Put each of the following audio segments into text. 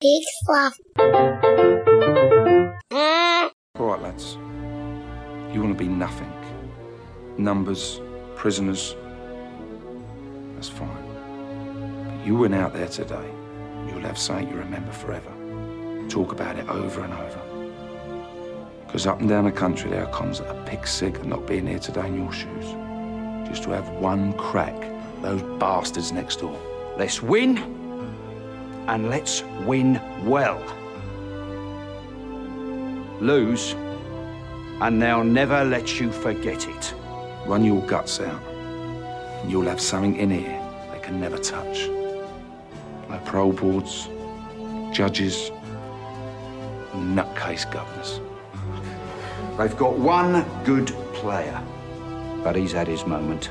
Big fluff. Hmm. All right, lads. You want to be nothing. Numbers, prisoners. That's fine. But you went out there today. You'll have something you remember forever. Talk about it over and over. Because up and down the country there are cons that are pick sick of not being here today in your shoes. Just to have one crack those bastards next door. Let's win, and let's win well. Lose, and they'll never let you forget it. Run your guts out. And you'll have something in here they can never touch. No parole boards, judges, nutcase governors. They've got one good player, but he's had his moment.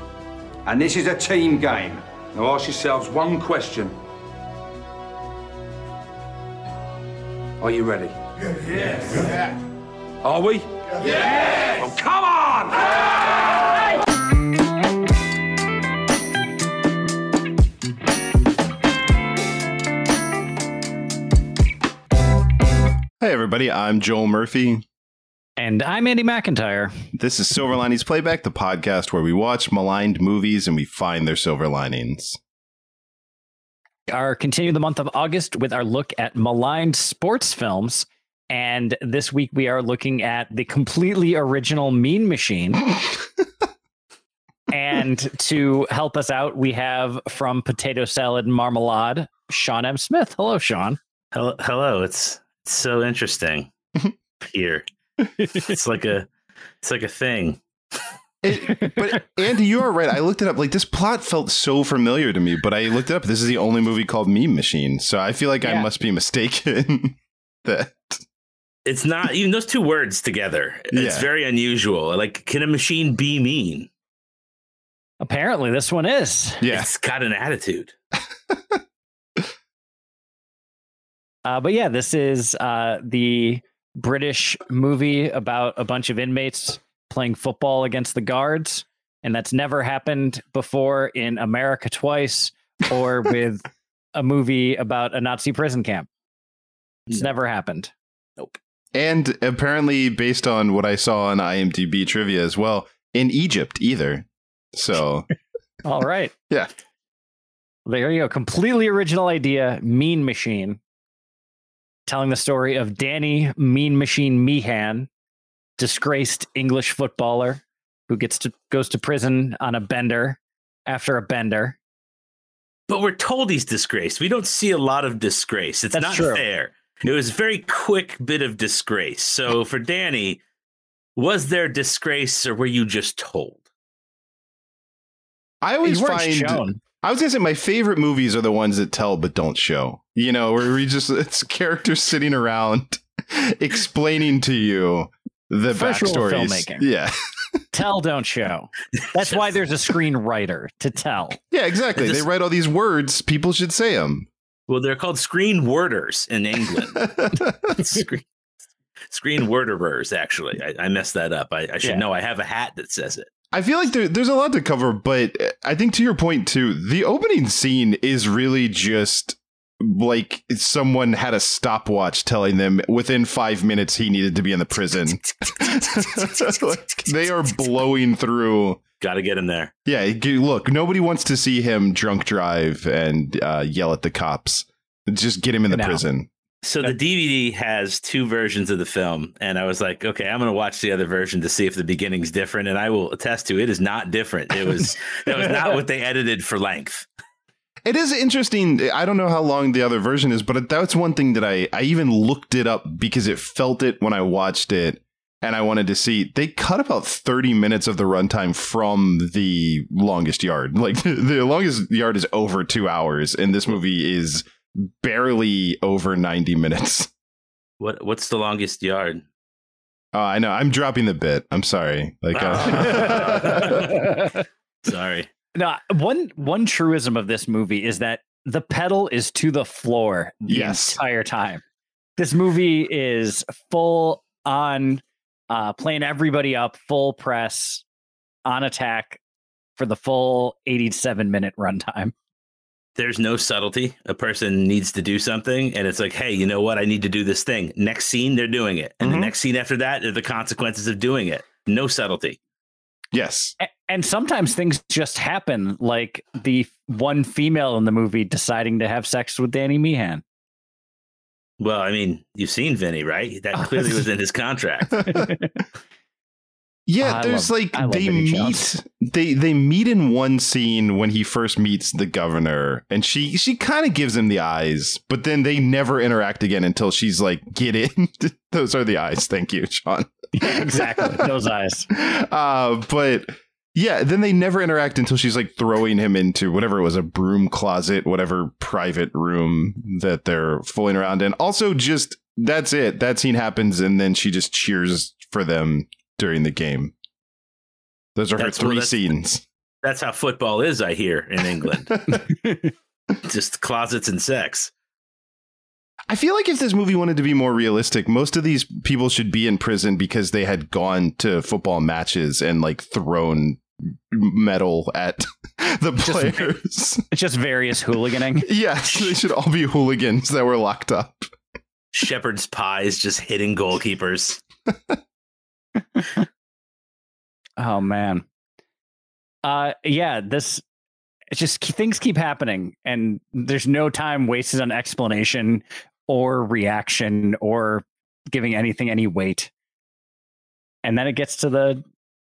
And this is a team game. Now ask yourselves one question. Are you ready? Yes. Are we? Yes. Well, come on! Hey, everybody, I'm Joel Murphy. And I'm Andy McIntyre. This is Silver Linings Playback, the podcast where we watch maligned movies and we find their silver linings. Our continue the month of August with our look at maligned sports films. And this week we are looking at the completely original Mean Machine. and to help us out, we have from Potato Salad and Marmalade, Sean M. Smith. Hello, Sean. Hello, hello. It's, it's so interesting here. It's like a it's like a thing. It- but Andy, you are right. I looked it up. Like this plot felt so familiar to me, but I looked it up. This is the only movie called Mean Machine, so I feel like I must be mistaken. that It's not even those two words together. It's Yeah. very unusual. Like, can a machine be mean? Apparently, this one is. yeah, It's got an attitude. Uh, but yeah, this is uh, the British movie about a bunch of inmates playing football against the guards. And that's never happened before in America twice or with a movie about a Nazi prison camp. It's No. never happened. Nope. And apparently based on what I saw on IMDb trivia as well, in Egypt either. So All right. Yeah. There you go. Completely original idea. Mean Machine. Telling the story of Danny Mean Machine Meehan, disgraced English footballer who gets to goes to prison on a bender after a bender. But we're told he's disgraced. We don't see a lot of disgrace. It's That's not true. fair. It was a very quick bit of disgrace. So for Danny, was there disgrace or were you just told? I always find shown. I was gonna say my favorite movies are the ones that tell but don't show. You know, where we just it's characters sitting around explaining to you the Professional backstories. filmmaking. Yeah, Tell, don't show. That's why there's a screenwriter to tell. yeah, exactly. This- they write all these words. People should say them. Well, they're called screen worders in England. screen, screen worderers, actually. I, I messed that up. I, I should Yeah. know. I have a hat that says it. I feel like there, there's a lot to cover, but uh, I think to your point too, the opening scene is really just like someone had a stopwatch telling them within five minutes he needed to be in the prison. Like, they are blowing through. Got to get him there. Yeah, look, nobody wants to see him drunk drive and uh, yell at the cops. Just get him in the No. prison. So the DVD has two versions of the film, and I was like, okay, I'm going to watch the other version to see if the beginning's different, and I will attest to it is not different. It was that was not what they edited for length. It is interesting. I don't know how long the other version is, but that's one thing that I, I even looked it up because it felt it when I watched it and I wanted to see. They cut about 30 minutes of the runtime from the longest yard. Like the longest yard is over two hours, and this movie is barely over 90 minutes. What what's the longest yard? Oh, I know. I'm dropping the bit. I'm sorry. Like, uh, Sorry. No, one one truism of this movie is that the pedal is to the floor the Yes. entire time. This movie is full on uh, playing everybody up, full press, on attack for the full 87 minute runtime. there's no subtlety. A person needs to do something, and it's like, hey, you know what? I need to do this thing. Next scene, they're doing it, and Mhm. the next scene after that are the consequences of doing it. No subtlety. Yes. And sometimes things just happen, like the one female in the movie deciding to have sex with Danny Meehan. Well, I mean, you've seen Vinnie, right? That clearly was in his contract. Yeah, I there's love- like they Vinnie meet Jones. they they meet in one scene when he first meets the governor and she she kind of gives him the eyes, but then they never interact again until she's like, "Get in." Those are the eyes. Thank you, Sean. Yeah, exactly. Those eyes. Uh but yeah, then they never interact until she's like throwing him into whatever it was a broom closet, whatever private room that they're fooling around in. Also, just that's it. That scene happens, and then she just cheers for them during the game. Those are That's- her well, three that's- scenes. That's how football is, I hear, in England. Just closets and sex. I feel like if this movie wanted to be more realistic, most of these people should be in prison because they had gone to football matches and like thrown metal at the players. It's just various hooliganing. yes, they should all be hooligans that were locked up. Shepherd's pies just hitting goalkeepers. Oh man. Uh yeah, this it's just things keep happening and there's no time wasted on explanation or reaction or giving anything any weight. And then it gets to the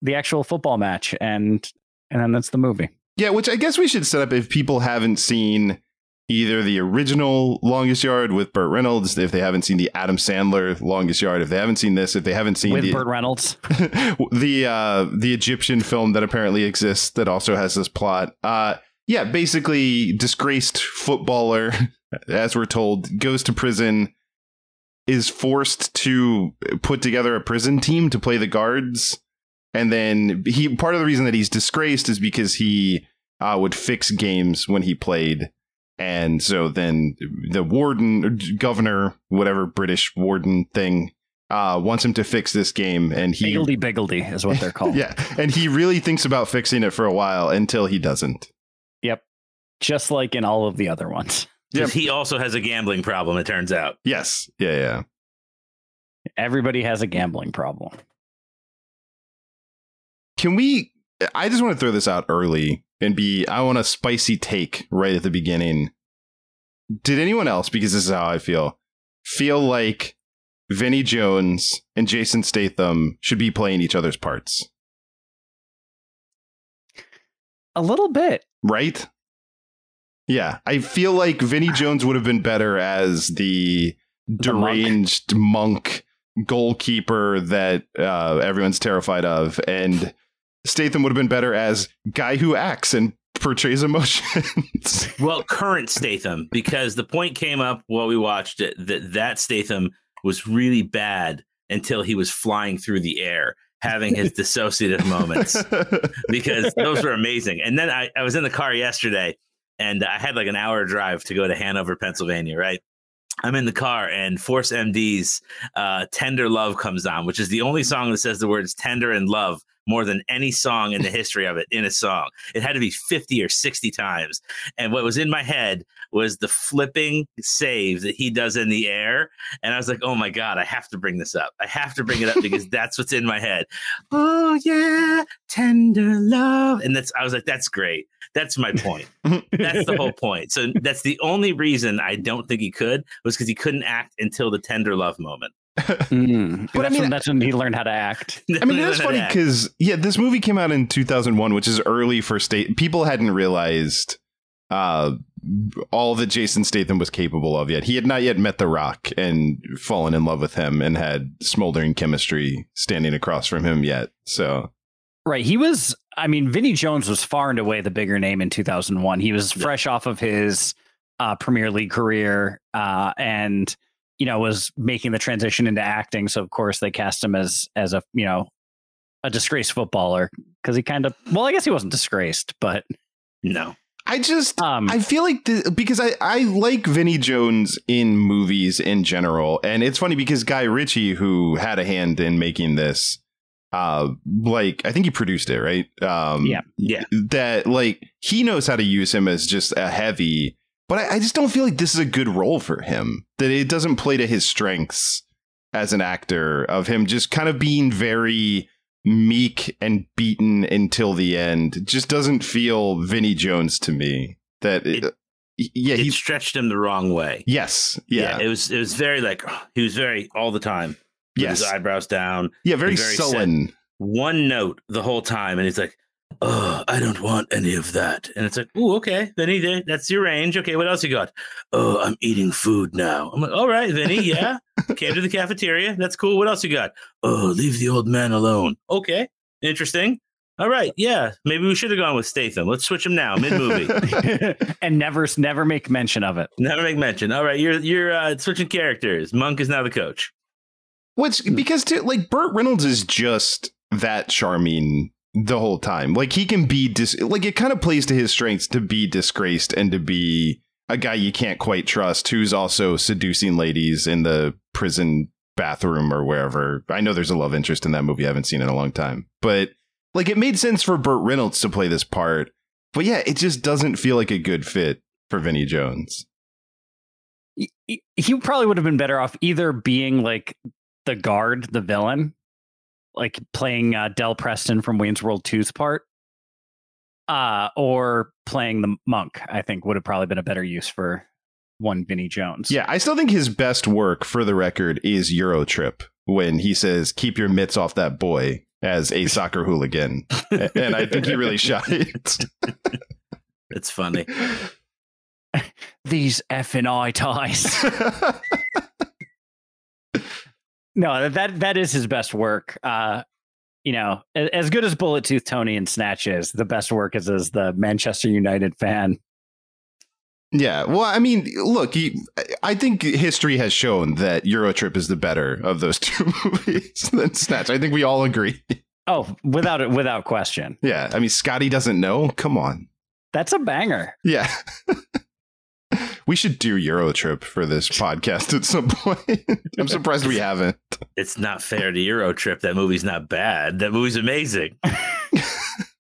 the actual football match and and then that's the movie. Yeah, which I guess we should set up if people haven't seen either the original Longest Yard with Burt Reynolds, if they haven't seen the Adam Sandler Longest Yard, if they haven't seen this, if they haven't seen With the Burt Reynolds. the uh the Egyptian film that apparently exists that also has this plot. Uh yeah, basically disgraced footballer as we're told goes to prison is forced to put together a prison team to play the guards and then he part of the reason that he's disgraced is because he uh, would fix games when he played and so then the warden governor whatever british warden thing uh, wants him to fix this game and he Higgledy Biggledy is what they're called. yeah, and he really thinks about fixing it for a while until he doesn't. Yep. Just like in all of the other ones. Because he also has a gambling problem, it turns out. Yes, yeah, yeah. Everybody has a gambling problem. Can we? I just want to throw this out early and be. I want a spicy take right at the beginning. Did anyone else? Because this is how I feel. Feel like Vinnie Jones and Jason Statham should be playing each other's parts, A little bit. right? Yeah, I feel like Vinnie Jones would have been better as the The monk. deranged monk goalkeeper that uh, everyone's terrified of, and Statham would have been better as guy who acts and portrays emotions. Well, current Statham, because the point came up while we watched it that that Statham was really bad until he was flying through the air, having his dissociative moments. because those were amazing. And then I, I was in the car yesterday and I had like an hour drive to go to Hanover, Pennsylvania, right? I'm in the car and Force MD's uh, Tender Love comes on, which is the only song that says the words tender and love more than any song in the history of it in a song. It had to be 50 or 60 times. And what was in my head was the flipping save that he does in the air. And I was like, oh my God, I have to bring this up. I have to bring it up because that's what's in my head. Oh, yeah, tender love. And that's, I was like, that's great. That's my point. That's the whole point. So that's the only reason I don't think he could was because he couldn't act until the tender love moment. Mm. But I that's, mean- when, that's when he learned how to act. I mean, that's funny because yeah, this movie came out in 2001, which is early for Statham. People hadn't realized uh, all that Jason Statham was capable of yet. He had not yet met The Rock and fallen in love with him and had smoldering chemistry standing across from him yet. So Right. He was, I mean, Vinnie Jones was far and away the bigger name in 2001. He was Yeah. fresh off of his uh, Premier League career uh, and, you know, was making the transition into acting. So, of course, they cast him as, as a, you know, a disgraced footballer because he kind of, well, I guess he wasn't disgraced, but No. I just um, I feel like the, because I, I like Vinnie Jones in movies in general, and it's funny because Guy Ritchie, who had a hand in making this, uh like I think he produced it, right? Um Yeah. Yeah. that like he knows how to use him as just a heavy, but I, I just don't feel like this is a good role for him. That it doesn't play to his strengths as an actor of him just kind of being very meek and beaten until the end. It just doesn't feel Vinnie Jones to me. That it, uh, It- yeah, he's stretched him the wrong way. yes, yeah, it was it was very like he was very all the time with yes, his eyebrows down, yeah, very, very sullen. one note the whole time, and he's like, "Oh, I don't want any of that." And it's like, "Oh, okay, Vinnie, there- that's your range. Okay, what else you got?" "Oh, I'm eating food now." I'm like, "All right, Vinnie, yeah, came to the cafeteria. That's cool. What else you got?" "Oh, leave the old man alone." Okay, interesting. All right, yeah, maybe we should have gone with Statham. Let's switch him now, mid movie. and never never make mention of it. Never make mention. All right, you're you're uh, switching characters. Monk is now the coach. Which because to, like Burt Reynolds is just that charming the whole time. Like he can be dis- like it kind of plays to his strengths to be disgraced and to be a guy you can't quite trust who's also seducing ladies in the prison bathroom or wherever. I know there's a love interest in that movie. I haven't seen in a long time. But like it made sense for Burt Reynolds to play this part. But yeah, it just doesn't feel like a good fit for Vinnie Jones. He- probably would have been better off either being like the guard, the villain, like playing uh, Del Preston from Wayne's World 2's part, uh, or playing the monk. I think would have probably been a better use for one Vinnie Jones. Yeah, I still think his best work, for the record, is Eurotrip when he says, "Keep your mitts off that boy" as a soccer hooligan, and I think he really shot it. It's funny. these F and I ties. No, that that is his best work. Uh, you know, as good as Bullet Tooth Tony and Snatch is, the best work is as the Manchester United fan. yeah, well, I mean, look, he, I think history has shown that Eurotrip is the better of those two movies than Snatch. I think we all agree. Oh, without it, without question, Yeah, I mean, Scotty doesn't know. Come on. that's a banger. Yeah. We should do Eurotrip for this podcast at some point. I'm surprised we haven't. It's not fair to Eurotrip. That movie's not bad. That movie's amazing.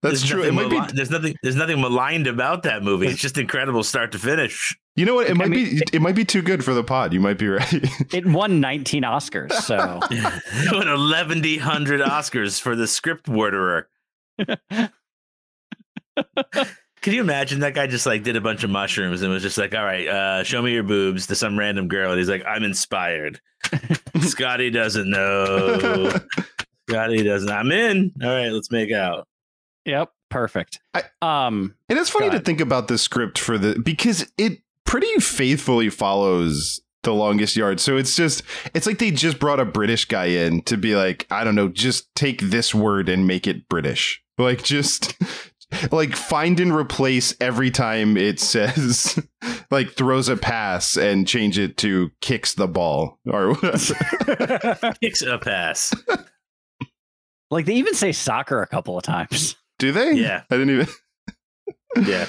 That's There's true. It nothing might be there's nothing. There's nothing maligned about that movie. It's just incredible, start to finish. You know what? It might mean, be it might be too good for the pod. You might be right. It won 19 Oscars, so It won 1100 Oscars for the script worderer. Can you imagine that guy just like did a bunch of mushrooms and was just like, "All right, uh, show me your boobs" to some random girl, and he's like, "I'm inspired." Scotty doesn't know. Scotty doesn't. I'm in. All right, let's make out. yep, perfect. I- um, And it's funny to think about the script for the because it pretty faithfully follows the longest yard. So it's just it's like they just brought a British guy in to be like, I don't know, just take this word and make it British. Like just like find and replace every time it says like throws a pass and change it to kicks the ball or whatever. Kicks a pass. like they even say soccer a couple of times. Do they? Yeah. I didn't even Yeah.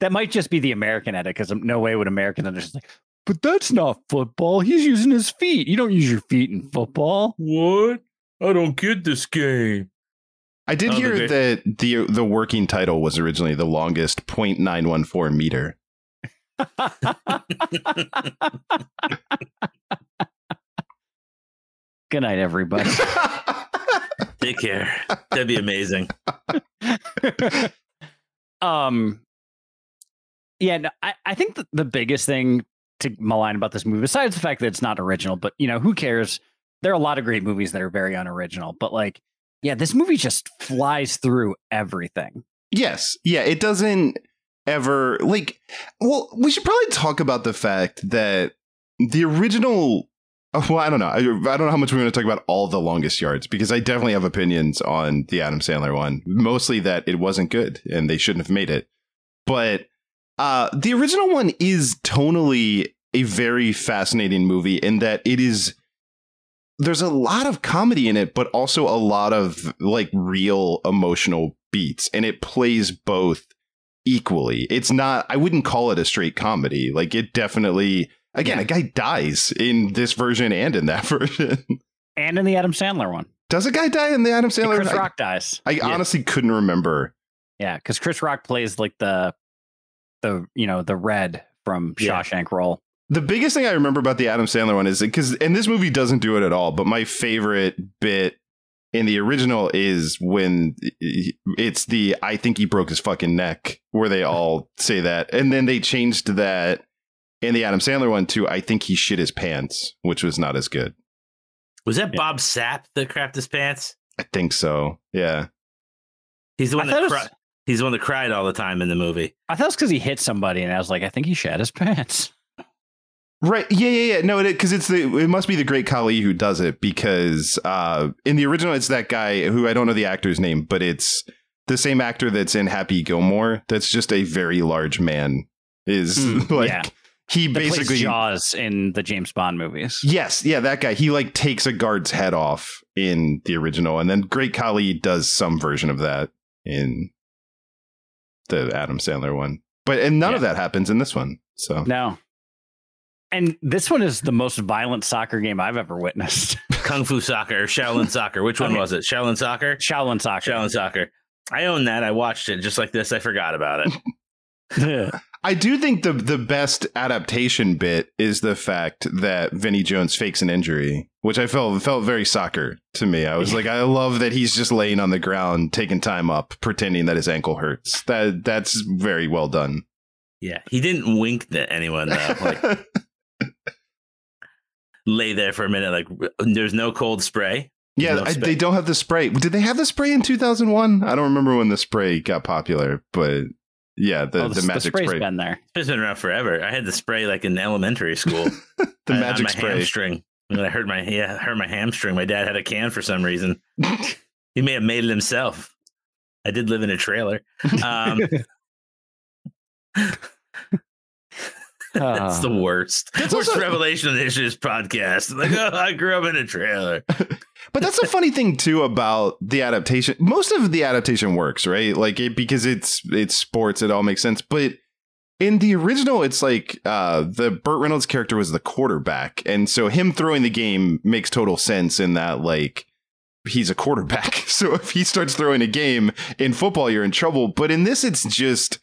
That might just be the American edit because no way would Americans understand. Like, but that's not football. He's using his feet. You don't use your feet in football. What? I don't get this game. I did Oh, hear great- that the the working title was originally the longest 0.914 meter. Good night, everybody. Take care. That'd be amazing. um, yeah, no, I, I think the, the biggest thing to malign about this movie, besides the fact that it's not original, but you know, who cares? There are a lot of great movies that are very unoriginal, but like, yeah, this movie just flies through everything. Yes. Yeah, it doesn't ever like well, we should probably talk about the fact that the original oh, well, I don't know. I, I don't know how much we want to talk about all the longest yards because I definitely have opinions on the Adam Sandler one. Mostly that it wasn't good and they shouldn't have made it. But uh the original one is tonally a very fascinating movie in that it is there's a lot of comedy in it, but also a lot of like real emotional beats, and it plays both equally. It's not, I wouldn't call it a straight comedy. Like, it definitely, again, a guy dies in this version and in that version. And in the Adam Sandler one. Does a guy die in the Adam Sandler? One? Chris I- Rock dies. I, Yeah. honestly couldn't remember. Yeah, because Chris Rock plays like the the you know the red from Yeah. Shawshank Role. The biggest thing I remember about the Adam Sandler one is because, and this movie doesn't do it at all, but my favorite bit in the original is when it's the I think he broke his fucking neck, where they all say that. And then they changed that in the Adam Sandler one to I think he shit his pants, which was not as good. Was that Yeah. Bob Sapp that crapped his pants? I think so. Yeah. He's the one I that thought was- he's the one that cried all the time in the movie. I thought it was because he hit somebody, and I was like, I think he shat his pants. Right. Yeah, yeah, yeah. No, because it's the it must be the great Khali who does it because uh in the original it's that guy who I don't know the actor's name, but it's the same actor that's in Happy Gilmore. That's just a very large man. Is Mm, like yeah. he That basically Jaws in the James Bond movies. Yes, yeah, that guy. He like takes a guard's head off in the original, and then Great Khali does some version of that in the Adam Sandler one. But and none of that happens in this one. So No. And this one is the most violent soccer game I've ever witnessed. Kung Fu Soccer or Shaolin Soccer. Which one Okay. was it? Shaolin Soccer? Shaolin soccer. Shaolin Soccer. I own that. I watched it just like this. I forgot about it. I do think the the best adaptation bit is the fact that Vinnie Jones fakes an injury, which I felt felt very soccer to me. I was like, I love that he's just laying on the ground, taking time up, pretending that his ankle hurts. That that's very well done. Yeah, he didn't wink at anyone though. Like lay there for a minute. Like there's no cold spray. yeah, no I, they don't have the spray. Did they have the spray in two thousand one? I don't remember when the spray got popular, but yeah, the Oh, the magic spray's spray, been there. It's been around forever. I had the spray like in elementary school. the I- on magic my spray. hamstring. When I hurt my yeah, hurt my hamstring. My dad had a can for some reason. he may have made it himself. I did live in a trailer. Um, That's Uh, the worst. That's worst also- revelation of this year's podcast. Like, oh, I grew up in a trailer. But that's a funny thing too about the adaptation. Most of the adaptation works, right? Like it because it's it's sports, it all makes sense. But in the original, it's like uh the Burt Reynolds character was the quarterback, and so him throwing the game makes total sense in that like he's a quarterback. So if he starts throwing a game in football, you're in trouble. But in this, it's just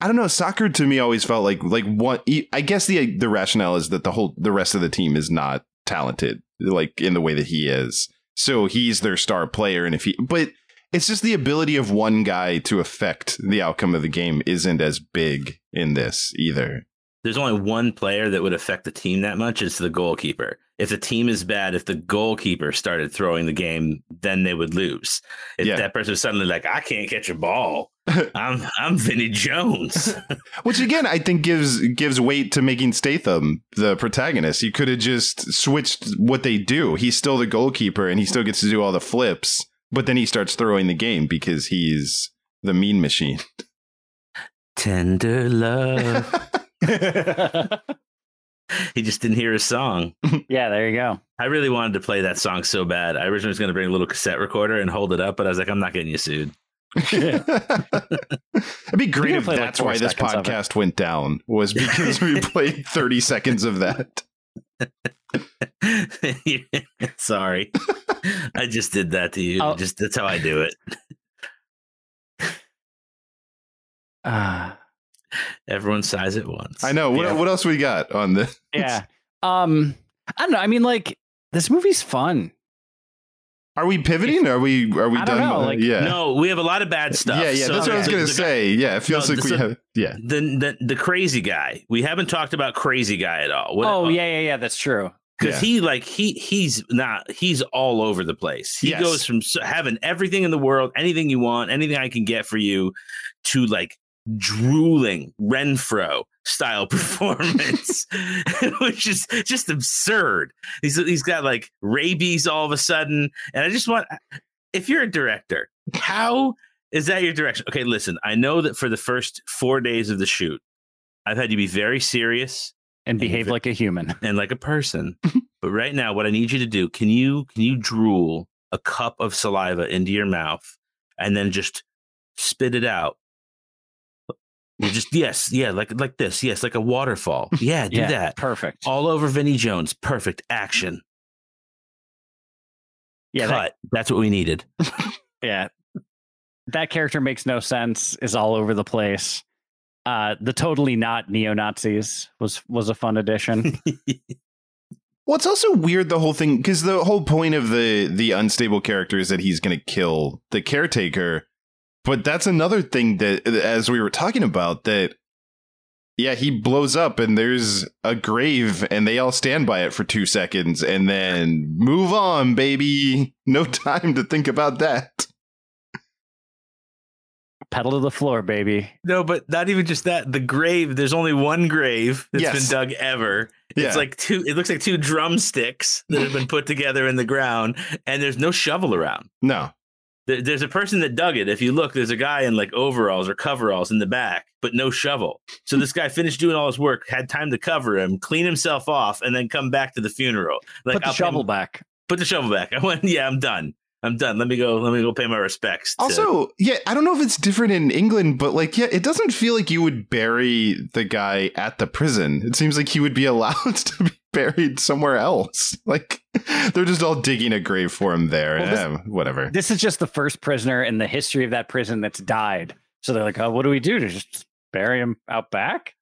I don't know. Soccer to me always felt like like one. I guess the the rationale is that the whole the rest of the team is not talented like in the way that he is. So he's their star player, and if he, but it's just the ability of one guy to affect the outcome of the game isn't as big in this either. There's only one player that would affect the team that much. It's the goalkeeper. If the team is bad, if the goalkeeper started throwing the game, then they would lose. If Yeah. that person was suddenly like, I can't catch a ball. I'm I'm Vinnie Jones. Which again, I think gives gives weight to making Statham the protagonist. You could have just switched what they do. He's still the goalkeeper, and he still gets to do all the flips. But then he starts throwing the game because he's the mean machine. Tender love. he just didn't hear his song. yeah, there you go. I really wanted to play that song so bad. I originally was going to bring a little cassette recorder and hold it up, but I was like, I'm not getting you sued. It'd be great if like, that's four why this seconds of it. podcast went down was because we played 30 seconds of that. Sorry. I just did that to you. Oh. Just that's how I do it. Uh, Everyone sighs at once. I know. What, Yeah. what else we got on this? yeah. Um, I don't know. I mean, like this movie's fun. Are we pivoting? Are we are we I don't done? know, like- yeah. No, we have a lot of bad stuff. yeah, yeah, So that's what I was the- gonna the say. Yeah, it feels No, like we so- have. Yeah, The, the the crazy guy. We haven't talked about crazy guy at all. What- oh yeah, yeah, yeah. That's true. because Yeah. he like he he's not he's all over the place. He Yes. goes from s- having everything in the world, anything you want, anything I can get for you, to like drooling Renfro style performance, which is just absurd. He's he's got like rabies all of a sudden, and I just want if you're a director, how is that your direction? Okay, listen, I know that for the first four days of the shoot, I've had you be very serious And behave if like a human. and like a person. but right now, what I need you to do can you can you drool a cup of saliva into your mouth and then just spit it out? You just yes, yeah, like like this, yes, like a waterfall. Yeah, do yeah, that Perfect. all over Vinnie Jones. Perfect action. Yeah, that, Cut. That's what we needed. yeah. That character makes no sense. Is all over the place. Uh, the totally not neo Nazis was was a fun addition. Well, it's also weird the whole thing because the whole point of the the unstable character is that he's going to kill the caretaker, but that's another thing that, as we were talking about, that yeah, he blows up and there's a grave and they all stand by it for two seconds and then move on, baby. No time to think about that. Pedal to the floor, baby. No, but not even just that. The grave, there's only one grave that's Yes. been dug ever. Yeah. It's like two, it looks like two drumsticks that have been put together in the ground, and there's no shovel around. No, There- There's a person that dug it. If you look, there's a guy in like overalls or coveralls in the back, but no shovel. So this guy finished doing all his work, had time to cover him, clean himself off, and then come back to the funeral. Like Put the I'll shovel back. Put the shovel back. I went, yeah, I'm done. I'm done. Let me go. Let me go pay my respects. to- Also, yeah, I don't know if it's different in England, but like, yeah, it doesn't feel like you would bury the guy at the prison. It seems like he would be allowed to be buried somewhere else. Like, they're just all digging a grave for him there. Well, this- Eh, whatever. This is just the first prisoner in the history of that prison that's died. So they're like, oh, what do we do to just bury him out back?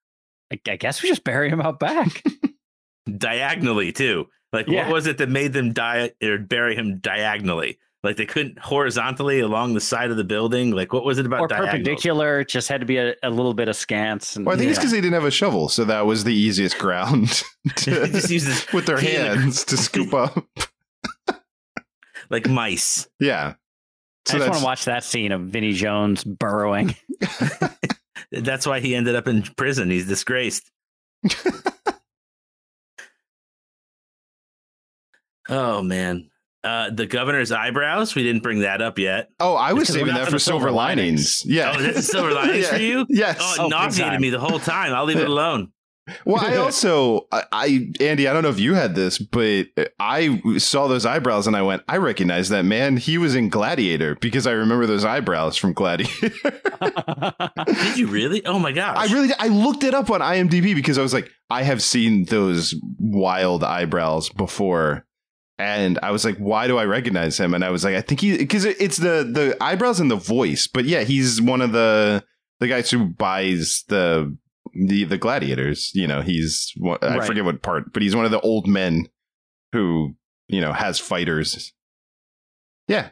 I, I guess we just bury him out back. diagonally too. Like Yeah. what was it that made them die or bury him diagonally? Like they couldn't horizontally along the side of the building. Like what was it about or diagonal? perpendicular, just had to be a, a little bit askance. And, Well, I think it's because they didn't have a shovel, so that was the easiest ground to, Just use this with their key in the- hands to scoop up. Like mice. Yeah. I just want to watch that scene of Vinnie Jones burrowing. That's why he ended up in prison. He's disgraced. oh man. Uh, the governor's eyebrows. We didn't bring that up yet. Oh, I was saving that for for silver silver linings. Yeah. Oh, that's silver linings for you? Yes. Oh, it Oh, nauseated me the whole time. I'll leave it alone. Well, I also, I, I, Andy, I don't know if you had this, but I saw those eyebrows and I went, I recognize that man. He was in Gladiator because I remember those eyebrows from Gladiator. Did you really? Oh my gosh. I really, I looked it up on IMDb because I was like, I have seen those wild eyebrows before. And I was like, why do I recognize him? And I was like, I think he, because it's the, the eyebrows and the voice. But yeah, he's one of the, the guys who buys the, the, the gladiators. You know, he's, I Right. forget what part, but he's one of the old men who, you know, has fighters. Yeah.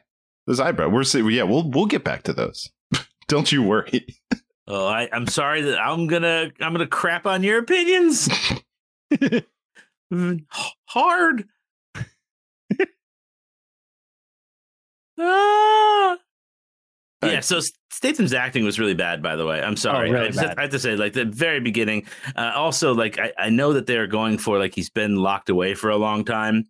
Those eyebrows. We're, yeah, we'll, we'll get back to those. Don't you worry. Oh, I, I'm sorry that I'm gonna I'm gonna crap on your opinions. Hard. Ah. Yeah, so Statham's acting was really bad, by the way. I'm sorry. really I, just have. I have to say, like the very beginning. Uh, also, like I, I know that they're going for like he's been locked away for a long time,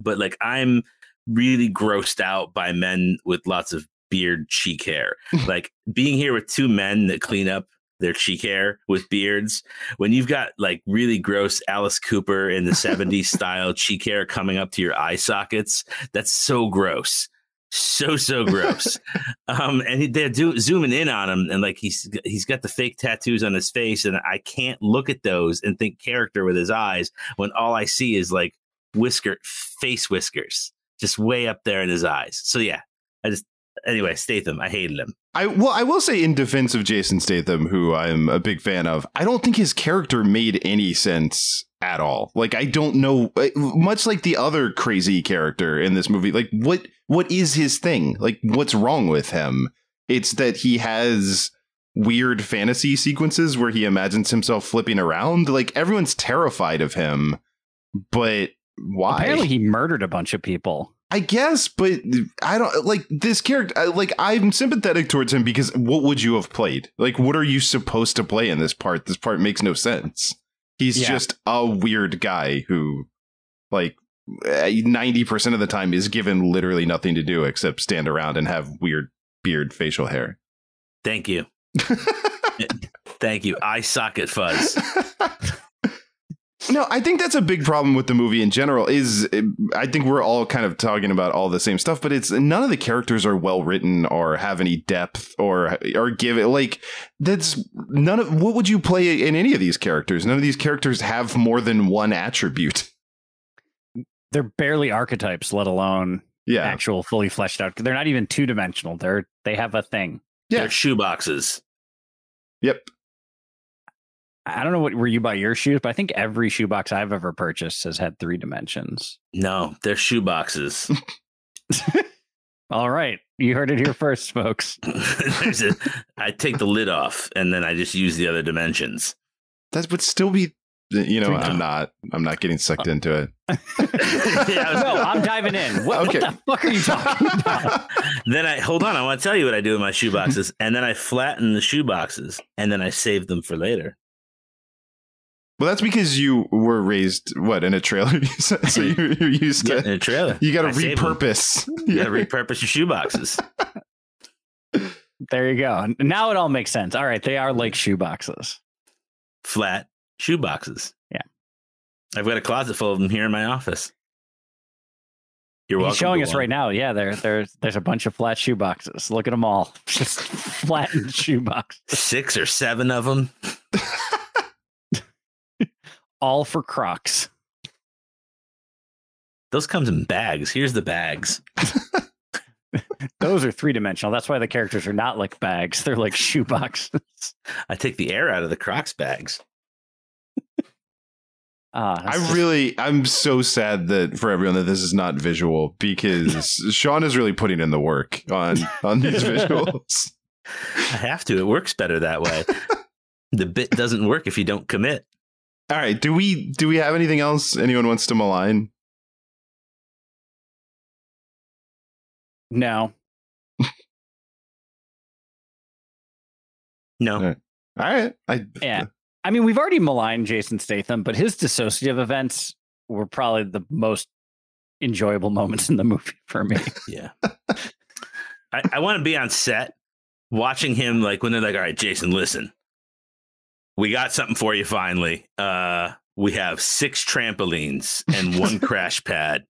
but like I'm really grossed out by men with lots of beard cheek hair. like being here with two men that clean up their cheek hair with beards when you've got like really gross Alice Cooper in the 70s style cheek hair coming up to your eye sockets that's so gross so so gross. Um and they're do, zooming in on him and like he's he's got the fake tattoos on his face and I can't look at those and think character with his eyes when all I see is like whisker face whiskers just way up there in his eyes. So yeah I just anyway Statham I hated him I well, I will say in defense of Jason Statham, who I'm a big fan of, I don't think his character made any sense at all. Like I don't know, uh, much like the other crazy character in this movie. Like what what is his thing? Like what's wrong with him? It's that he has weird fantasy sequences where he imagines himself flipping around. Like everyone's terrified of him, but why? Apparently, he murdered a bunch of people. I guess, but I don't like this character. Like, I'm sympathetic towards him because what would you have played? Like, what are you supposed to play in this part? This part makes no sense. He's Yeah. just a weird guy who, like, eh, 90% of the time is given literally nothing to do except stand around and have weird beard facial hair. thank you thank you eye socket fuzz No, I think that's a big problem with the movie in general. Is I think we're all kind of talking about all the same stuff, but it's none of the characters are well written or have any depth or or give it like that's none of what would you play in any of these characters? None of these characters have more than one attribute. They're barely archetypes, let alone Yeah. actual fully fleshed out. They're not even two dimensional. They're they have a thing. Yeah. They're shoe boxes. Yep. I don't know what where you buy your shoes, but I think every shoebox I've ever purchased has had three dimensions. No, they're shoe boxes. All right, you heard it here first, folks. There's a, I take the lid off and then I just use the other dimensions. That would still be you know, I'm not I'm not getting sucked into it. Yeah, no, I'm diving in. What, Okay. what the fuck are you talking about? then I hold on. I want to tell you what I do with my shoe boxes, and then I flatten the shoe boxes, and then I save them for later. Well, that's because you were raised what in a trailer, You said? so you're, you're used Yeah, to. in a trailer. You got to I save them. repurpose. You got to repurpose your shoe boxes. There you go. Now it all makes sense. All right, they are like shoe boxes. Flat shoe boxes. Yeah. I've got a closet full of them here in my office. You're welcome. He's showing us one. right now. Yeah, there, there's there's a bunch of flat shoe boxes. Look at them all, just flattened shoe boxes, Six or seven of them. All for Crocs. Those comes in bags. Here's the bags. Those are three dimensional. That's why the characters are not like bags; they're like shoe boxes. I take the air out of the Crocs bags. Ah, I just- really, I'm so sad that for everyone that this is not visual because Sean is really putting in the work on on these visuals. I have to. It works better that way. the bit doesn't work if you don't commit. All right, do we do we have anything else anyone wants to malign? no. No. Yeah. All right, I Yeah. I mean, we've already maligned Jason Statham, but his dissociative events were probably the most enjoyable moments in the movie for me. Yeah. I, I want to be on set watching him like when they're like, all right, Jason, listen. We got something for you finally. Uh we have six trampolines and one crash pad.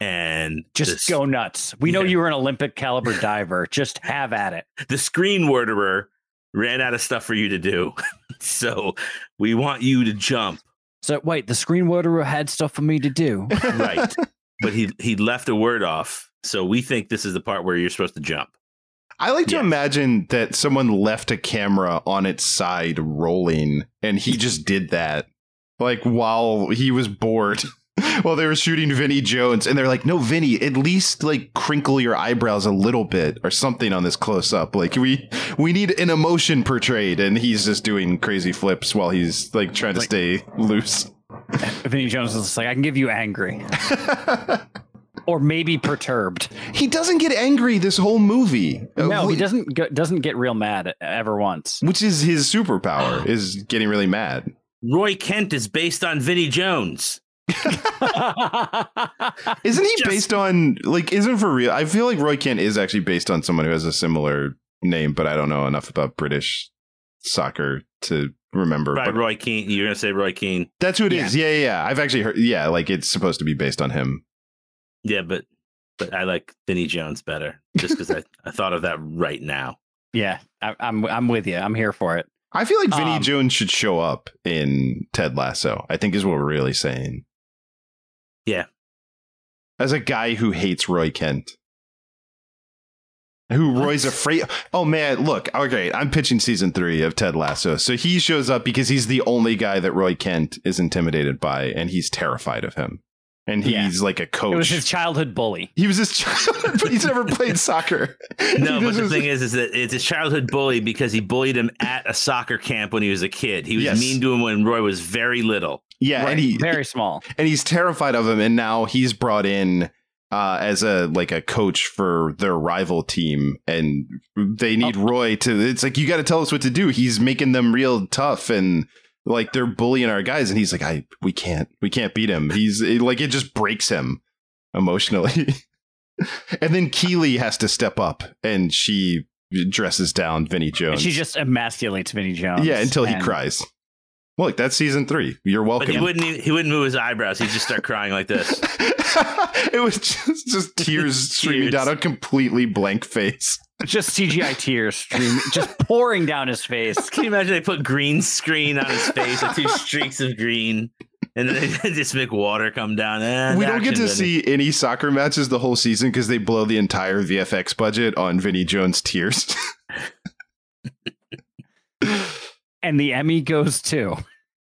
And Just this- go nuts. We know Yeah. you were an Olympic caliber diver. Just have at it. the screen worderer ran out of stuff for you to do. so we want you to jump. So wait, the screen warder had stuff for me to do. Right. but he he left a word off. So we think this is the part where you're supposed to jump. I like to Yes. imagine that someone left a camera on its side rolling and he just did that like while he was bored while they were shooting Vinnie Jones and they're like no Vinnie at least like crinkle your eyebrows a little bit or something on this close up like we we need an emotion portrayed and he's just doing crazy flips while he's like trying to Like- stay loose Vinnie Jones is like, I can give you angry. or maybe perturbed. he doesn't get angry this whole movie No, Uh, he doesn't go, doesn't get real mad ever once. which is his superpower is getting really mad Roy Kent is based on Vinnie Jones. Isn't he Just- based on like isn't for real? I feel like Roy Kent is actually based on someone who has a similar name, but I don't know enough about British soccer to remember. By But Roy Keane. You're gonna say Roy Keane. that's who it is. Yeah. yeah, yeah. I've actually heard. Yeah, like it's supposed to be based on him. Yeah, but but I like Vinnie Jones better just because I, I thought of that right now. yeah, I, I'm I'm with you. I'm here for it. I feel like Vinnie Um, Jones should show up in Ted Lasso. I think is what we're really saying. Yeah. As a guy who hates Roy Kent. Who Roy's afraid. Oh man, look. Okay, I'm pitching season three of Ted Lasso. So he shows up because he's the only guy that Roy Kent is intimidated by, and he's terrified of him. And Yeah. he's like a coach. It was his childhood bully. he was his childhood, but he's never played soccer. No, but the thing is, is that it's a childhood bully because he bullied him at a soccer camp when he was a kid. He was Yes. mean to him when Roy was very little. yeah, Right, and he very small. and he's terrified of him and now he's brought in uh, as a like a coach for their rival team and they need Oh. roy to it's like you got to tell us what to do he's making them real tough and like they're bullying our guys and he's like i we can't we can't beat him he's it, like it just breaks him emotionally and then keeley has to step up and she dresses down vinnie And jones she just emasculates vinnie Jones. yeah until he and- cries look that's season three you're welcome But he wouldn't he wouldn't move his eyebrows. He'd just start crying like this. it was just, just tears streaming Tears. down a completely blank face. Just CGI tears streaming, just pouring down his face. Can you imagine they put green screen on his face, like two streaks of green? and then they just make water come down. Eh, we don't get to action's see any soccer matches the whole season because they blow the entire VFX budget on Vinnie Jones' tears. And the Emmy goes to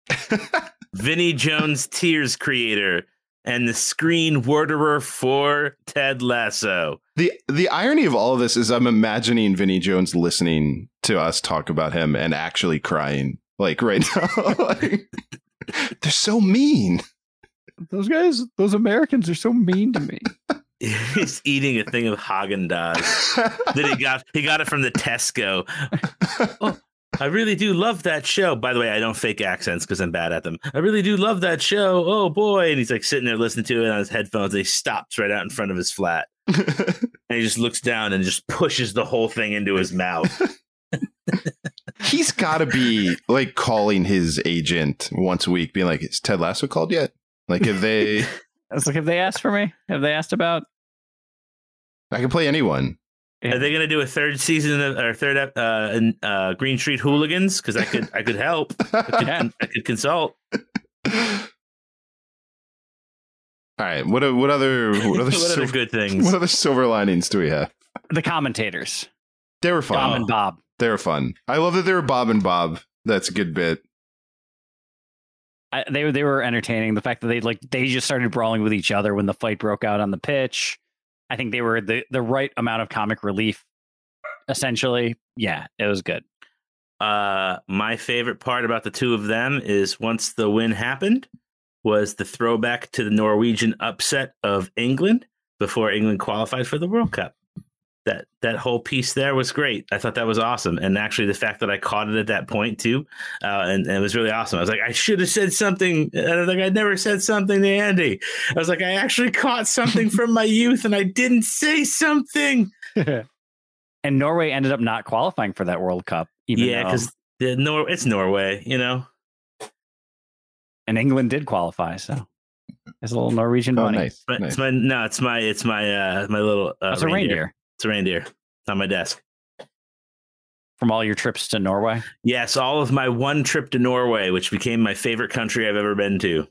Vinnie Jones Tears creator and the screen worderer for Ted Lasso. the The irony of all of this is, I'm imagining Vinnie Jones listening to us talk about him and actually crying, like right now. Like, they're so mean. those guys. Those Americans are so mean to me. He's eating a thing of Haagen Dazs that he got. He got it from the Tesco. Oh, I really do love that show. By the way, I don't fake accents because I'm bad at them. I really do love that show. Oh boy! And he's like sitting there listening to it on his headphones. And he stops right out in front of his flat, and he just looks down and just pushes the whole thing into his mouth. He's got to be like calling his agent once a week, being like, "Is Ted Lasso called yet?" Like, if they, I was like, have they asked for me? Have they asked about? I can play anyone. Are they going to do a third season of, or third uh, in, uh, Green Street Hooligans? Because I could, I could help. I could, Yeah. I could consult. All right. What what other what What other other good things? what other silver linings do we have? The commentators, They were Dom fun. and Bob. They were fun. I love that they were Bob and Bob. That's a good bit. I, they they were entertaining. The fact that they like they just started brawling with each other when the fight broke out on the pitch. I think they were the the right amount of comic relief. Essentially, yeah, it was good. Uh, my favorite part about the two of them is once the win happened, was the throwback to the Norwegian upset of England before England qualified for the World Cup. That that whole piece there was great. I thought that was awesome, and actually the fact that I caught it at that point too, uh, and, and it was really awesome. I was like, I should have said something. And I was like, I never said something to Andy. I was like, I actually caught something from my youth, and I didn't say something. and Norway ended up not qualifying for that World Cup. Even yeah, because the Nor it's Norway, you know. and England did qualify, so it's a little Norwegian Oh, money. nice. But nice. It's my no, it's my it's my uh my little uh, That's a reindeer It's a reindeer on my desk. from all your trips to Norway. Yes, all of my one trip to Norway, which became my favorite country I've ever been to.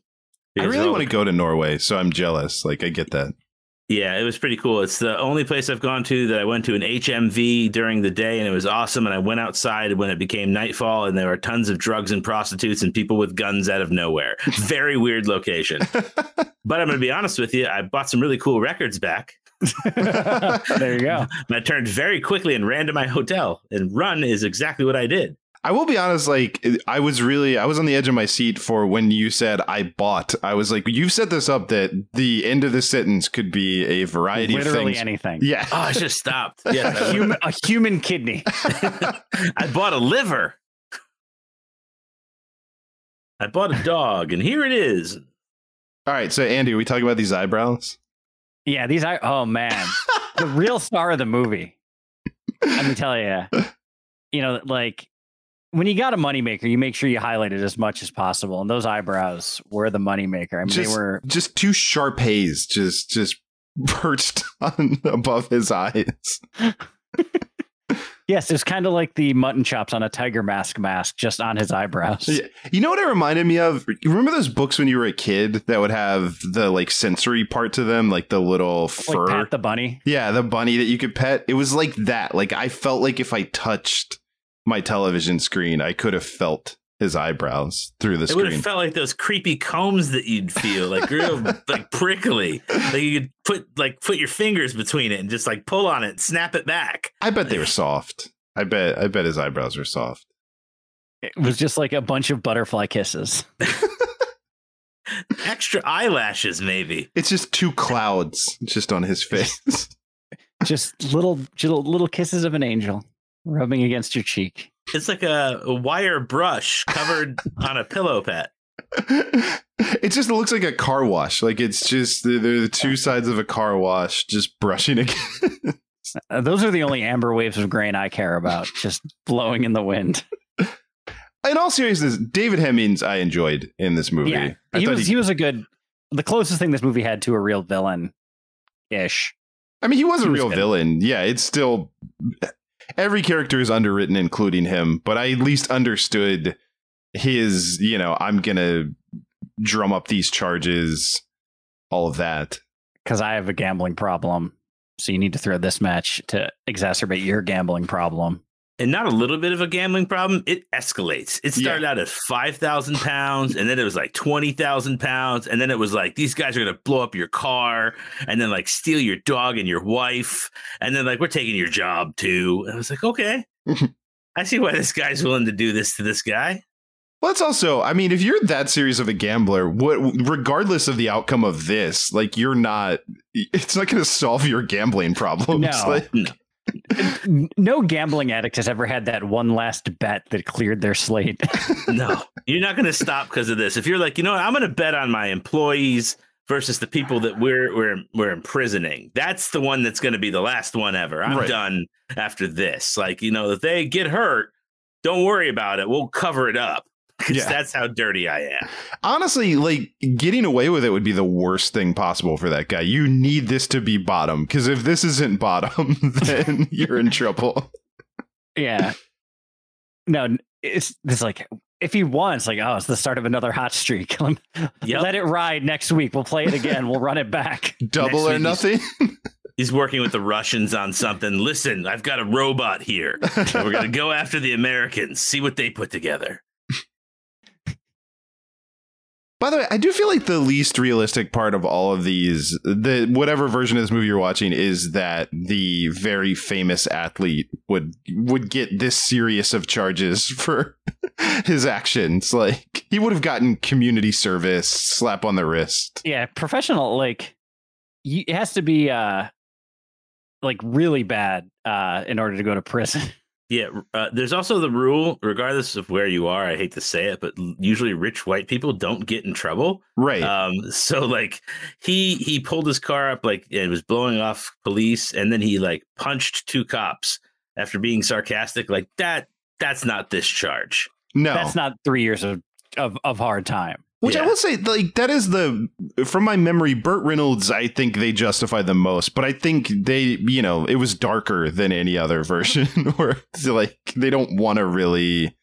I really want to go to Norway, so I'm jealous. Like, I get that. Yeah, it was pretty cool. It's the only place I've gone to that I went to an HMV during the day, and it was awesome. And I went outside when it became nightfall, and there were tons of drugs and prostitutes and people with guns out of nowhere. Very weird location. But I'm going to be honest with you, I bought some really cool records back. there you go. And I turned very quickly and ran to my hotel. And run is exactly what I did. I will be honest, like I was really I was on the edge of my seat for when you said I bought. I was like, you've set this up that the end of the sentence could be a variety of Literally things. anything. Oh, yeah. I should have stopped. Yes, A I, human, a human kidney. I bought a liver. I bought a dog, and here it is. All right, so Andy, are we talking about these eyebrows? Yeah, these are. Oh man, the real star of the movie. Let me tell you. You know, like when you got a moneymaker, you make sure you highlight it as much as possible. And those eyebrows were the moneymaker. I mean, Just- they were. Just two sharp haze, just just perched on above his eyes. Yes, it's kind of like the mutton chops on a tiger mask mask, just on his eyebrows. Yeah. You know what it reminded me of? You remember those books when you were a kid that would have the like sensory part to them, like the little fur? Like the bunny. yeah, the bunny that you could pet. It was like that. Like I felt like if I touched my television screen, I could have felt his eyebrows through the It would screen. have felt like those creepy combs that you'd feel, like real, like prickly. Like you could put like put your fingers between it and just like pull on it, snap it back. I bet they were soft. I bet. I bet his eyebrows were soft. It was just like a bunch of butterfly kisses. Extra eyelashes, maybe. It's just two clouds just on his face. just little, little, little kisses of an angel rubbing against your cheek. It's like a, a wire brush covered on a pillow pet. it just looks like a car wash. Like it's just they're the two sides of a car wash just brushing again. Uh, those are the only amber waves of grain I care about, just blowing in the wind. In all seriousness, David Hemmings I enjoyed in this movie. Yeah, I he was he was a good, the closest thing this movie had to a real villain, ish. I mean, he was a he was real good. villain. Yeah, it's still every character is underwritten, including him. But I at least understood his. You know, I'm gonna drum up these charges, all of that. Because I have a gambling problem. So you need to throw this match to exacerbate your gambling problem. And not a little bit of a gambling problem. It escalates. It started out at five thousand pounds, and then it was like twenty thousand pounds, and then it was like these guys are gonna blow up your car, and then like steal your dog and your wife, and then like we're taking your job too. And I was like, okay, mm-hmm. I see why this guy's willing to do this to this guy. Well, it's also, I mean, if you're that serious of a gambler, what, regardless of the outcome of this, like you're not, it's not going to solve your gambling problems. No. Like, No. N- no gambling addict has ever had that one last bet that cleared their slate. No, you're not going to stop because of this. If you're like, you know, what, I'm going to bet on my employees versus the people that we're we're we're imprisoning. That's the one that's going to be the last one ever. I'm Right. done after this. Like, you know, if they get hurt, don't worry about it. We'll cover it up because Yeah. that's how dirty I am. honestly, like getting away with it would be the worst thing possible for that guy. You need this to be bottom because if this isn't bottom, then you're in trouble. yeah. No, it's it's like if he wants, like, oh, it's the start of another hot streak. Yep. Let it ride next week. We'll play it again. We'll run it back. Double or Next week nothing. He's working with the Russians on something. Listen, I've got a robot here. We're going to go after the Americans, see what they put together. By the way, I do feel like the least realistic part of all of these, the whatever version of this movie you're watching, is that the very famous athlete would would get this serious of charges for his actions. Like he would have gotten community service, slap on the wrist. Yeah, professional. Like, it has to be uh, like really bad uh, in order to go to prison. Yeah, uh, there's also the rule, regardless of where you are. I hate to say it, but usually rich white people don't get in trouble. Right. Um, so like he he pulled his car up like it was blowing off police, and then he like punched two cops after being sarcastic. Like that, that's not this charge. no. That's not three years of of, of hard time. Which I will say, like that is the from my memory, Burt Reynolds. I think they justify the most, but I think they, you know, it was darker than any other version, where it's like they don't want to really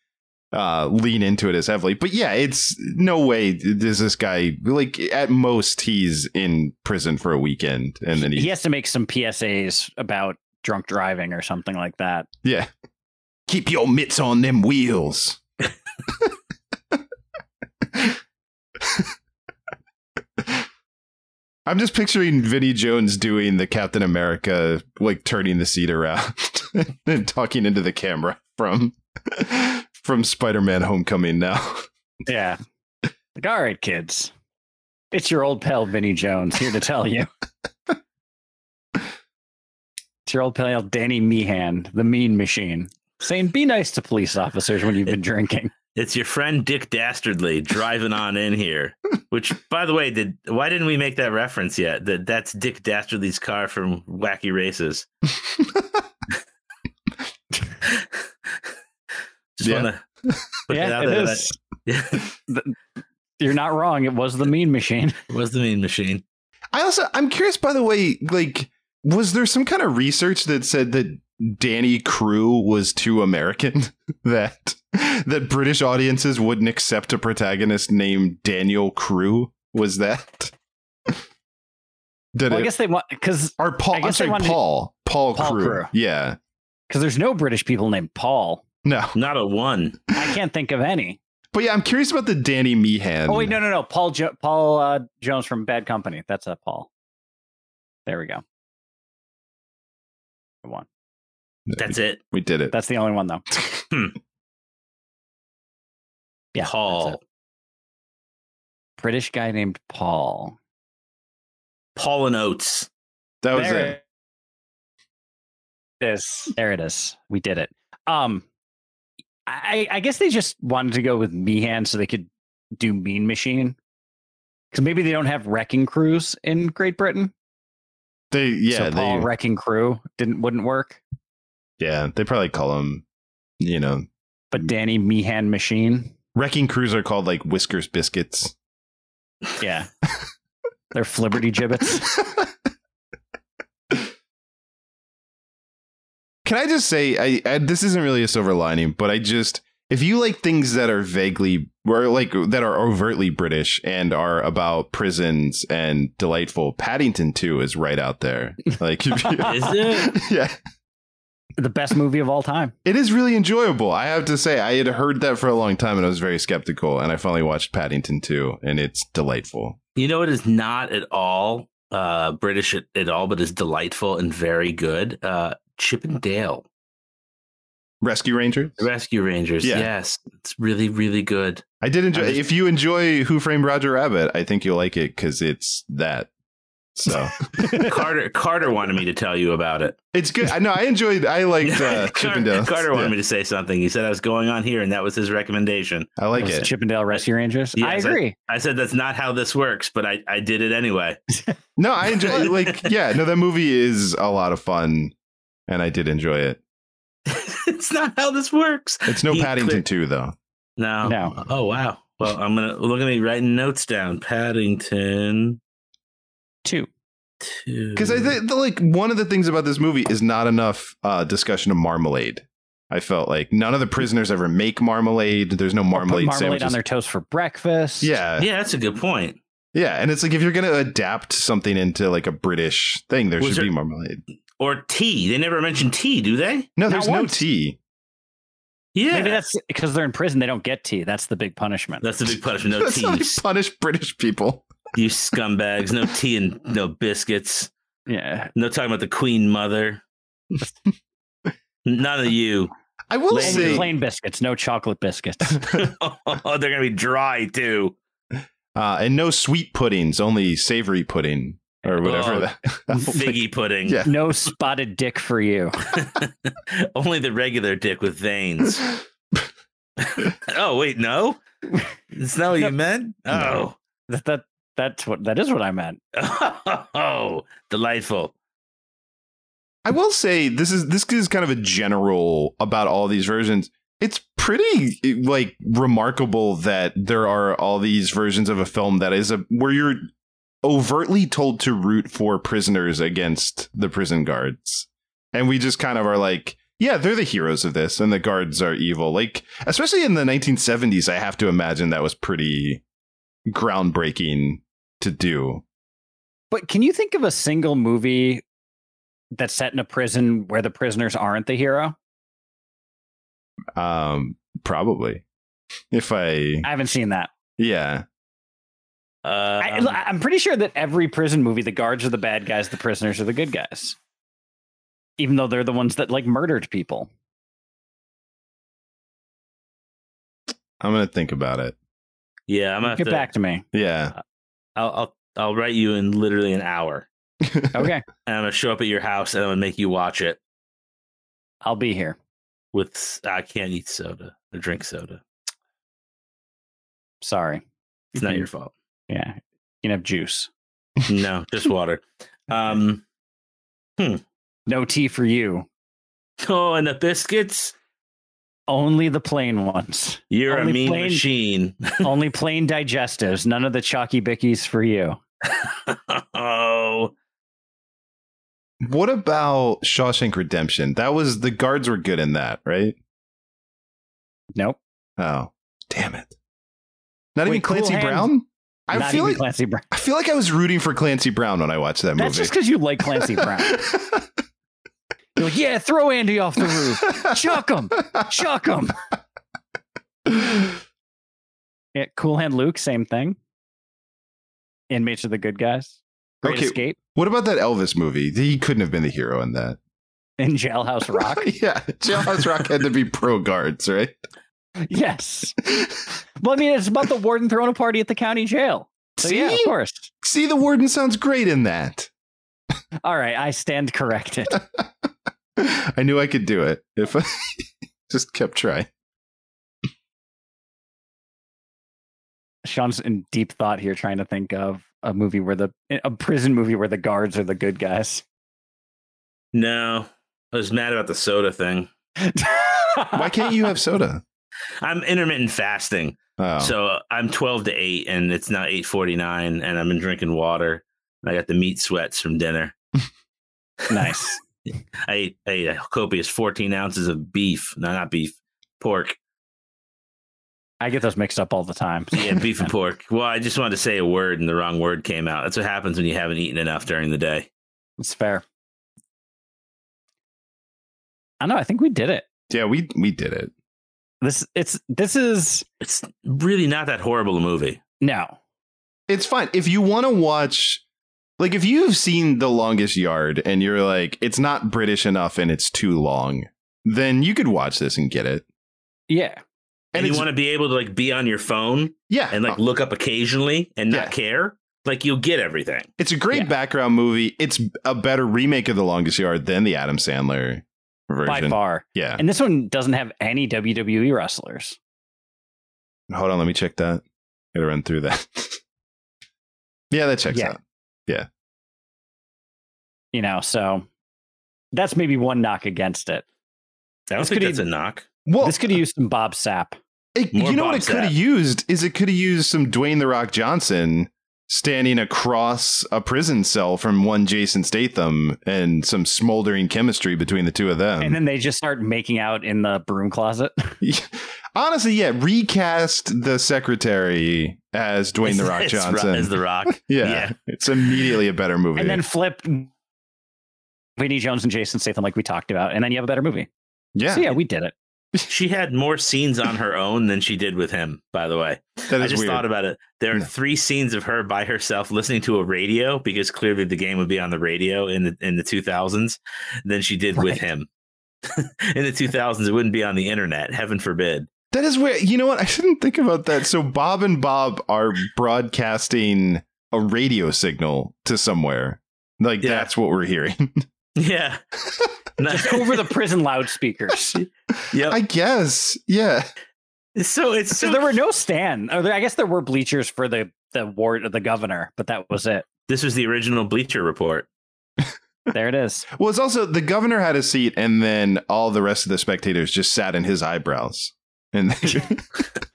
uh lean into it as heavily. But yeah, it's no way does this guy like at most he's in prison for a weekend, and then he, He has to make some PSAs about drunk driving or something like that. yeah, keep your mitts on them wheels. I'm just picturing Vinnie Jones doing the Captain America, like turning the seat around and talking into the camera from from Spider-Man: Homecoming. Now, Yeah. Like, all right, kids. It's your old pal Vinnie Jones here to tell you. it's your old pal Danny Meehan, the mean machine, saying be nice to police officers when you've been drinking. It's your friend Dick Dastardly driving on in here. Which, by the way, did why didn't we make that reference yet? That that's Dick Dastardly's car from Wacky Races. Just Yeah. want to put that yeah, out it there. is. That, You're not wrong. It was the mean machine. it was the mean machine. I also I'm curious. By the way, like, was there some kind of research that said that Danny Crewe was too American that that British audiences wouldn't accept a protagonist named Daniel Crewe? Was that? Did Well, I guess they want because or Paul? I I'm guess they sorry, wanted- Paul. Paul, Paul Crewe. Crewe. Yeah. because there's no British people named Paul. No, Not a one. I can't think of any. but yeah, I'm curious about the Danny Meehan. Oh wait, no, no, no. Paul jo- Paul uh, Jones from Bad Company. That's a Paul. There we go. One. That's it. we did it. That's the only one though. Yeah, Paul. British guy named Paul. Paul and Oates. That was there it. it is. There it is. We did it. Um, I, I guess they just wanted to go with Meehan so they could do Mean Machine. Because maybe they don't have wrecking crews in Great Britain. They yeah so Paul they wrecking crew didn't wouldn't work. yeah they probably call him you know But Danny Meehan Machine, wrecking crews are called like Whiskers biscuits. yeah, they're Flibberty gibbets. Can I just say, I, I this isn't really a silver lining, but I just if you like things that are vaguely or like that are overtly British and are about prisons and delightful, Paddington 2 is right out there. Like if you- Is it? yeah. The best movie of all time. It is really enjoyable. I have to say, I had heard that for a long time and I was very skeptical. And I finally watched Paddington 2 and it's delightful. You know, it is not at all uh, British at, at all, but is delightful and very good. Uh, Chip and Dale, Rescue Rangers? Rescue Rangers. Yeah. Yes, it's really, really good. I did enjoy I just- If you enjoy Who Framed Roger Rabbit, I think you'll like it because it's that. So Carter Carter wanted me to tell you about it. it's good. I know. I enjoyed, I liked uh, Chip and Dale. Carter wanted Yeah, me to say something. He said I was going on here, and that was his recommendation. I like Those it. Chippendale Rescue Rangers. I I- agree. I said that's not how this works, but I, I did it anyway. No, I enjoy like yeah, no, that movie is a lot of fun and I did enjoy it. it's not how this works. It's no He Paddington quit. 2 though. No. No. Oh wow. Well, I'm gonna look at me writing notes down. Paddington Two. two. Because I think the, like one of the things about this movie is not enough uh, discussion of marmalade. I felt like none of the prisoners ever make marmalade. There's no Or put marmalade, marmalade sandwiches. on their toast for breakfast. yeah, Yeah, that's a good point. yeah, and it's like if you're gonna adapt something into like a British thing, there Was should there- be marmalade. Or tea. They never mention tea, do they? No, there's no tea. Yeah. Maybe that's because they're in prison. They don't get tea. That's the big punishment. that's the big punishment. No That's tea. how You, they punish British people. You scumbags. No tea and no biscuits. yeah. No talking about the Queen Mother. None of you. I will Lady Only say, plain biscuits, no chocolate biscuits. oh, they're gonna be dry too. uh, and no sweet puddings, only savory pudding or whatever. Oh, that, Figgy pudding. Yeah. no spotted dick for you. Only the regular dick with veins. oh wait, no. Is that what you meant? Oh. That, that that's what that is what I meant. Oh, delightful. I will say this is this is kind of a general about all these versions. It's pretty eh, like remarkable that there are all these versions of a film that is a where you're overtly told to root for prisoners against the prison guards. And we just kind of are like, yeah, they're the heroes of this and the guards are evil. Like especially in the 1970s, I have to imagine that was pretty groundbreaking to do. But can you think of a single movie that's set in a prison where the prisoners aren't the hero? Um probably. If I I haven't seen that. yeah. Uh, I, I'm pretty sure that every prison movie, the guards are the bad guys, the prisoners are the good guys. Even though they're the ones that like murdered people. I'm gonna think about it. yeah, I'm gonna have Get to, back to me. Yeah. I'll, I'll I'll write you in literally an hour, Okay. and I'm gonna show up at your house and I'm gonna make you watch it. I'll be here. With I can't eat soda or drink soda. Sorry. It's not your fault. Yeah. You can have juice. No, just water. Um. No tea for you. Oh, and the biscuits. Only the plain ones. You're Only a mean plain- machine. Only plain digestives. None of the chalky bickies for you. oh, What about Shawshank Redemption? That was the guards were good in that, right? Nope. Oh, damn it! Not Wait, even Cool Clancy Hand? Brown. I Not feel even like Clancy Brown. I feel like I was rooting for Clancy Brown when I watched that That's movie. just because you like Clancy Brown. You're like, yeah, throw Andy off the roof. Chuck him. Chuck him. Yeah, Cool Hand Luke, same thing. Inmates are the good guys. Great Okay. Escape what about that Elvis movie? He couldn't have been the hero in that. in Jailhouse Rock. yeah, Jailhouse Rock had to be pro guards, right? yes. Well, I mean, it's about the warden throwing a party at the county jail. So See, yeah, of course. see, the warden sounds great in that. All right, I stand corrected. I knew I could do it if I just kept trying. Sean's in deep thought here, trying to think of a movie where the a prison movie where the guards are the good guys. no. I was mad about the soda thing. Why can't you have soda? I'm intermittent fasting. Oh, So I'm 12 to 8 and it's now 8:49 and I've been drinking water. I got the meat sweats from dinner. nice. I ate, I ate a copious 14 ounces of beef. No, not beef, pork. I get those mixed up all the time. Yeah, beef and pork. Well, I just wanted to say a word and the wrong word came out. That's what happens when you haven't eaten enough during the day. It's fair. I know. I think we did it. Yeah, we we did it. This it's this is It's really not that horrible a movie. no. It's fine if you want to watch. Like if you've seen The Longest Yard and you're like, it's not British enough and it's too long, then you could watch this and get it. Yeah. And, you want to be able to like be on your phone yeah, and like look up occasionally and not Yeah. care. Like you'll get everything. It's a great Yeah. background movie. It's a better remake of The Longest Yard than the Adam Sandler version. By far. Yeah. And this one doesn't have any WWE wrestlers. Hold on, let me check that. Gotta run through that. yeah, that checks Yeah. out. You know, so that's maybe one knock against it. I don't This think could that's a knock. Well, this could have uh, used some Bob Sapp. it- you know Bob what it could have used is it could have used some Dwayne the Rock Johnson standing across a prison cell from one Jason Statham and some smoldering chemistry between the two of them. and then they just start making out in the broom closet. Honestly, yeah, recast the secretary as Dwayne the Rock Johnson. As the Rock. yeah, yeah. it's immediately a better movie. and then flip Vinnie Jones and Jason Statham like we talked about, and then you have a better movie. yeah, So yeah, we did it. She had more scenes on her own than she did with him, by the way. I just weird. thought about it. There are three scenes of her by herself listening to a radio because clearly the game would be on the radio in the in the 2000s than she did with him. in the 2000s, it wouldn't be on the internet. Heaven forbid. That is where you know what I didn't think about that. So Bob and Bob are broadcasting a radio signal to somewhere. Like Yeah. that's what we're hearing. Yeah. Just over the prison loudspeakers. yep. I guess. Yeah. So it's So so there were no stand. Or there, I guess there were bleachers for the the ward of the governor, but that was it. this was the original Bleacher Report. There it is. Well, it's also the governor had a seat, and then all the rest of the spectators just sat in his eyebrows. And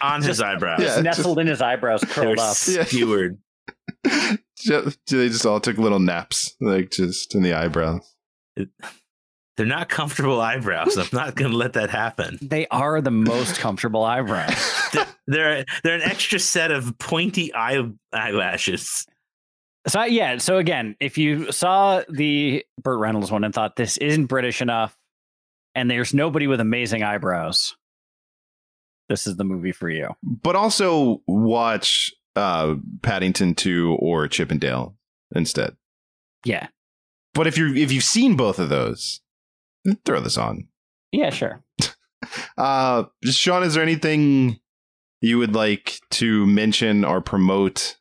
On his eyebrows. Yeah, Just nestled in his eyebrows, They curled up. Yeah. skewered. just, they just all took little naps, like just in the eyebrows. They're not comfortable eyebrows. I'm not going to let that happen. They are the most comfortable eyebrows. They're, they're they're an extra set of pointy eye eyelashes. So yeah, so again, if you saw the Burt Reynolds one and thought this isn't British enough, and there's nobody with amazing eyebrows, this is the movie for you. But also watch uh, Paddington Two or Chippendale instead. Yeah, But if you're if you've seen both of those, throw this on. yeah, sure. Uh, Sean, is there anything you would like to mention or promote?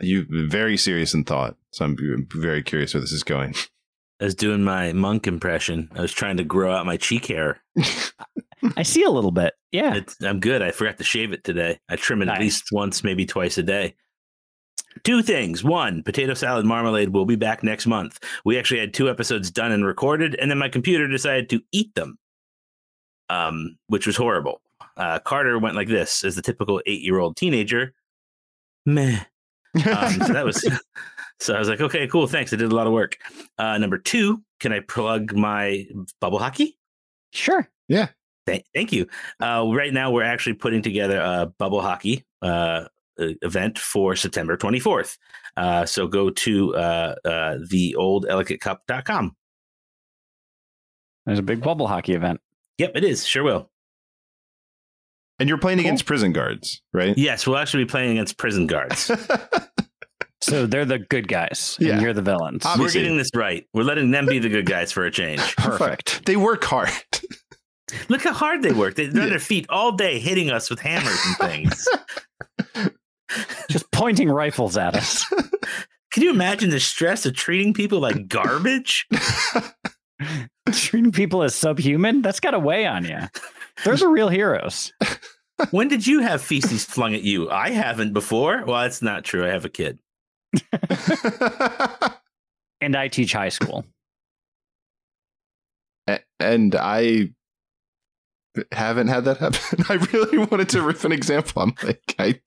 You very serious in thought, so I'm very curious where this is going. I was doing my monk impression. I was trying to grow out my cheek hair. I see a little bit. Yeah, It's, I'm good. I forgot to shave it today. I trim it Nice. at least once, maybe twice a day. Two things. One, potato salad marmalade will be back next month. We actually had two episodes done and recorded, and then my computer decided to eat them, um, which was horrible. Uh, Carter went like this as the typical eight year old teenager. Meh. Um, so that was. So I was like, okay, cool, thanks. I did a lot of work. Uh, number two, can I plug my bubble hockey? sure. Thank, thank you. Uh, right now, we're actually putting together a bubble hockey uh, event for September 24th. Uh, so go to uh, uh, theoldelicatecup.com. There's a big bubble hockey event. Yep, it is. Sure will. and you're playing Cool. against prison guards, right? Yes, we'll actually be playing against prison guards. So they're the good guys, Yeah. and you're the villains. Obvi- we're getting this right. We're letting them be the good guys for a change. Perfect. they work hard. Look how hard they work. They're on Yeah. their feet all day hitting us with hammers and things. Just pointing rifles at us. Can you imagine the stress of treating people like garbage? Treating people as subhuman, that's got to weigh on you. They're real heroes. when did you have feces flung at you? I haven't before. Well, that's not true. I have a kid. And I teach high school. And I haven't had that happen. I really wanted to riff an example. I'm like, I,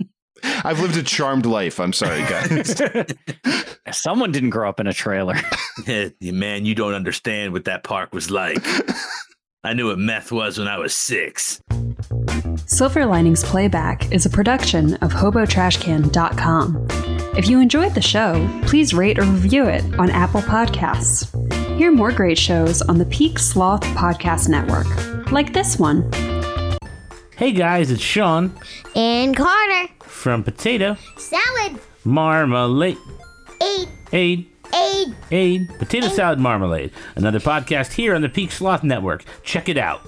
I've lived a charmed life. I'm sorry, guys. Someone didn't grow up in a trailer. Man, you don't understand what that park was like. I knew what meth was when I was six. Silver Linings Playback is a production of HoboTrashCan.com. If you enjoyed the show, please rate or review it on Apple Podcasts. Hear more great shows on the Peak Sloth Podcast Network, like this one. Hey guys, it's Sean And Carter. From Potato Salad. Marmalade. Eight. Aid, Eight. aid, Potato Salad Marmalade. Another podcast here on the Peak Sloth Network. Check it out.